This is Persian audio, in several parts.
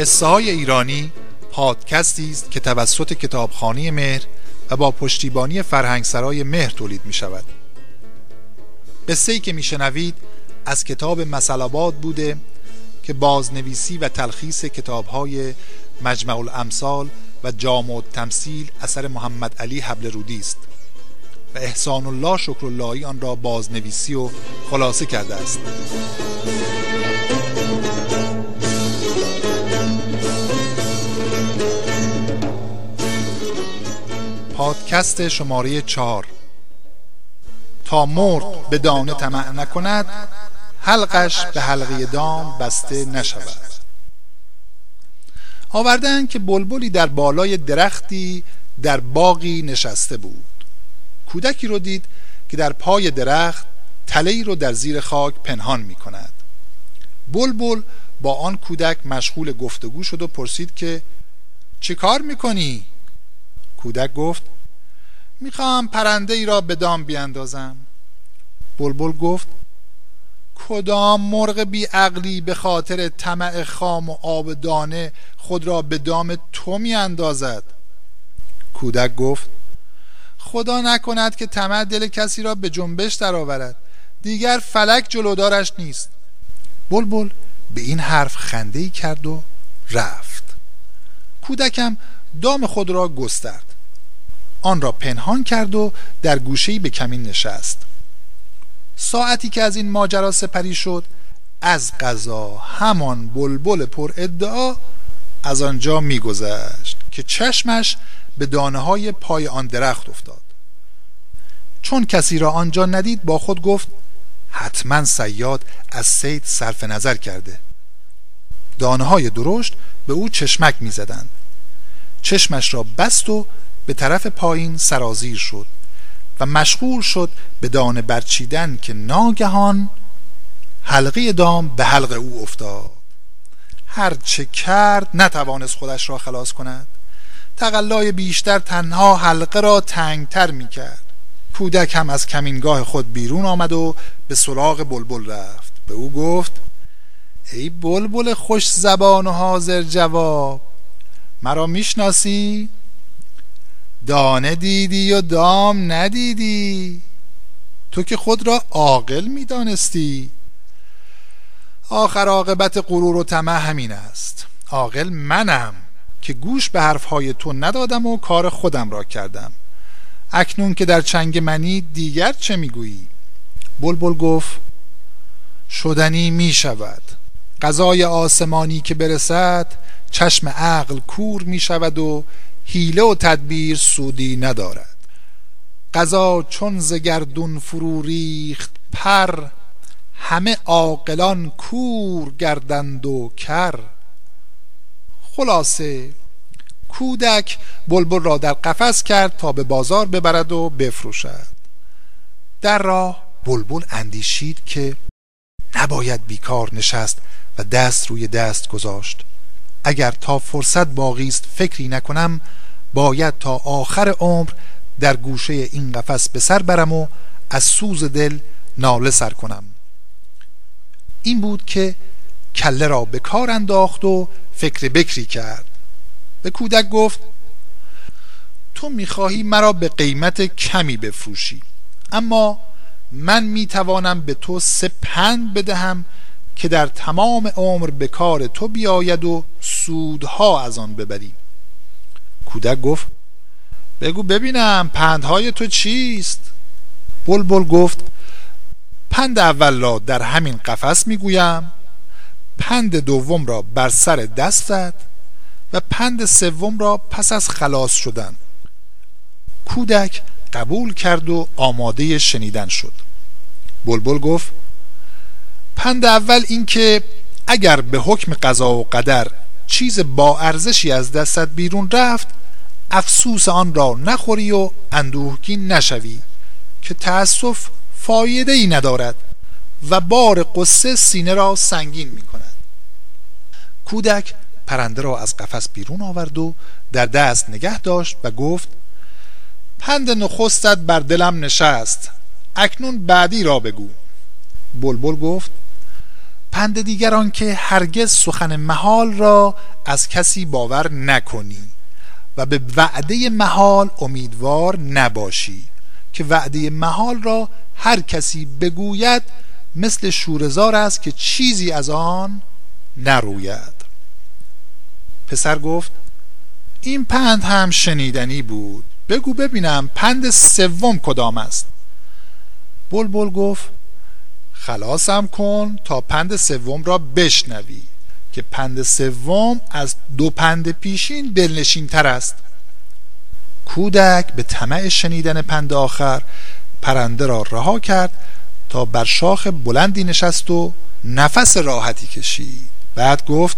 قصه های ایرانی پادکستی است که توسط کتابخانه مهر و با پشتیبانی فرهنگسرای مهر تولید می شود قصه ای که می شنوید از کتاب مسلاباد بوده که بازنویسی و تلخیص کتاب های مجمع الامثال و جامع تمثیل اثر محمد علی حبل رودی است و احسان الله شکر اللهی آن را بازنویسی و خلاصه کرده است. پادکست شماره چهار. تا مرد به دانه طمع نکند حلقش به حلقه دام بسته نشود. آوردن که بلبلی در بالای درختی در باقی نشسته بود. کودکی رو دید که در پای درخت تله رو در زیر خاک پنهان می کند بلبل با آن کودک مشغول گفتگو شد و پرسید که چه کار می‌کنی؟ کودک گفت می‌خوام پرنده ای را به دام بیاندازم. بلبل گفت کدام مرغ بیعقلی به خاطر طمع خام و آب دانه خود را به دام تو می اندازد کودک گفت خدا نکند که طمع دل کسی را به جنبش درآورد. دیگر فلک جلودارش نیست. بلبل به این حرف خنده ای کرد و رفت. کودکم دام خود را گسترد. آن را پنهان کرد و در گوشه‌ای به کمین نشست. ساعتی که از این ماجرا سپری شد از قضا همان بلبل پر ادعا از آنجا میگذشت که چشمش به دانه های پای آن درخت افتاد. چون کسی را آنجا ندید با خود گفت حتما سیاد از سید صرف نظر کرده. دانه های درشت به او چشمک می‌زدند. چشمش را بست و به طرف پایین سرازیر شد و مشغول شد به دانه برچیدن که ناگهان حلقه دام به حلقه او افتاد. هر چه کرد نتوانست خودش را خلاص کند. تقلای بیشتر تنها حلقه را تنگتر می کرد کودک هم از کمینگاه خود بیرون آمد و به سراغ بلبل رفت. به او گفت ای بلبل خوش زبان و حاضر جواب مرا می‌شناسی؟ دانه دیدی و دام ندیدی؟ تو که خود را عاقل می‌دانستی. آخر عاقبت غرور و طمع همین است. عاقل منم که گوش به حرفهای تو ندادم و کار خودم را کردم. اکنون که در چنگ منی دیگر چه می‌گویی؟ بلبل گفت شدنی می شود قضای آسمانی که برسد چشم عقل کور می شود و حیله و تدبیر سودی ندارد. قضا چون زگردون فرو ریخت پر همه عاقلان کور گردند و کر. خلاصه کودک بلبل را در قفس کرد تا به بازار ببرد و بفروشد. در راه بلبل اندیشید که نباید بیکار نشست و دست روی دست گذاشت. اگر تا فرصت باقی است فکری نکنم باید تا آخر عمر در گوشه این قفس به سر برم و از سوز دل ناله سر کنم. این بود که کله را به کار انداخت و فکر بکری کرد. به کودک گفت تو می‌خواهی مرا به قیمت کمی بفروشی اما من می‌توانم به تو سه پند بدهم که در تمام عمر به کار تو بیاید و سودها از آن ببری. کودک گفت بگو ببینم پندهای تو چیست؟ بلبل گفت پند اول را در همین قفس می‌گویم پند دوم را بر سر دستت و پند سوم را پس از خلاص شدن. کودک قبول کرد و آماده شنیدن شد. بلبل گفت پند اول اینکه اگر به حکم قضا و قدر چیز با ارزشی از دستت بیرون رفت افسوس آن را نخوری و اندوهگین نشوی که تأسف فایده ای ندارد و بار قصه سینه را سنگین می کند کودک پرنده را از قفس بیرون آورد و در دست نگه داشت و گفت پند نخستت بر دلم نشست اکنون بعدی را بگو. بلبل گفت پند دیگر آن که هرگز سخن محال را از کسی باور نکنی و به وعده محال امیدوار نباشی که وعده محال را هر کسی بگوید مثل شورزار است که چیزی از آن نروید. پسر گفت این پند هم شنیدنی بود. بگو ببینم پند سوم کدام است. بلبل گفت خلاصم کن تا پند سوم را بشنوی که پند سوم از دو پند پیشین دلنشین تر است. کودک به طمع شنیدن پند آخر پرنده را رها کرد تا بر شاخ بلندی نشست و نفس راحتی کشید. بعد گفت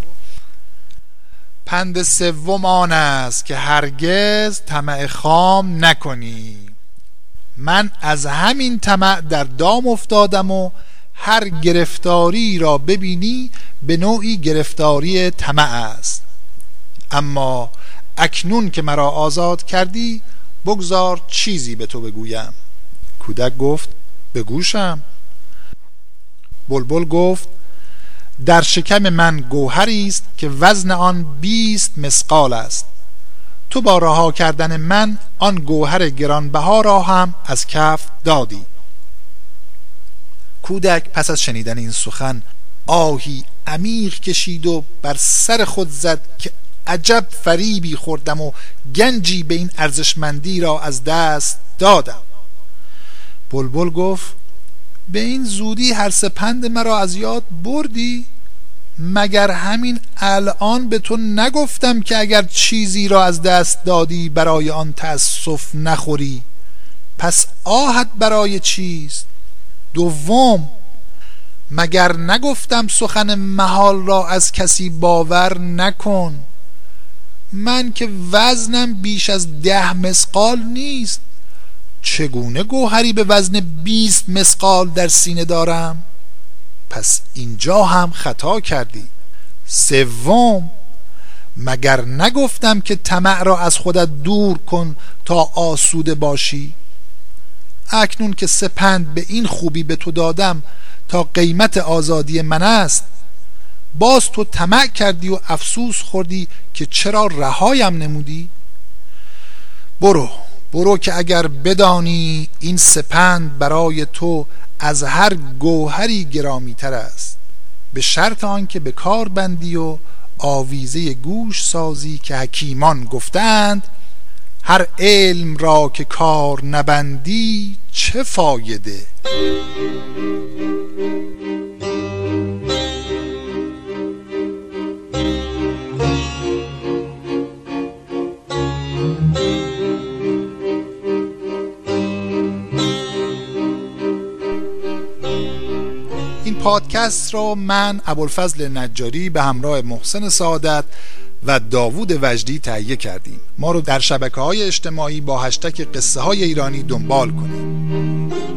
پند سوم آن است که هرگز طمع خام نکنی. من از همین طمع در دام افتادم و هر گرفتاری را ببینی به نوعی گرفتاری طمع است. اما اکنون که مرا آزاد کردی بگذار چیزی به تو بگویم. کودک گفت بگوشم. بلبل گفت در شکم من گوهری است که وزن آن بیست مسقال است. تو با رها کردن من آن گوهر گرانبها را هم از کف دادی. کودک پس از شنیدن این سخن آهی عمیق کشید و بر سر خود زد که عجب فریبی خوردم و گنجی به این ارزشمندی را از دست دادم. بلبل گفت به این زودی هر سپند مرا از یاد بردی مگر همین الان به تو نگفتم که اگر چیزی را از دست دادی برای آن تأسف نخوری؟ پس آهت برای چیست؟ دوم مگر نگفتم سخن محال را از کسی باور نکن؟ من که وزنم بیش از ده مسقال نیست. چگونه گوهری به وزن بیست مسقال در سینه دارم؟ پس اینجا هم خطا کردی. سوم مگر نگفتم که طمع را از خودت دور کن تا آسوده باشی؟ اکنون که سپند به این خوبی به تو دادم تا قیمت آزادی من است باز تو طمع کردی و افسوس خوردی که چرا رهایم نمودی؟ برو برو که اگر بدانی این سپند برای تو از هر گوهری گرامی تر است. به شرط آنکه به کار بندی و آویزه گوش سازی که حکیمان گفتند هر علم را که کار نبندی چه فایده؟ این پادکست را من ابوالفضل نجاری به همراه محسن سعادت و داوود وجدی تهیه کردیم. ما رو در شبکه های اجتماعی با هشتک قصه های ایرانی دنبال کنید.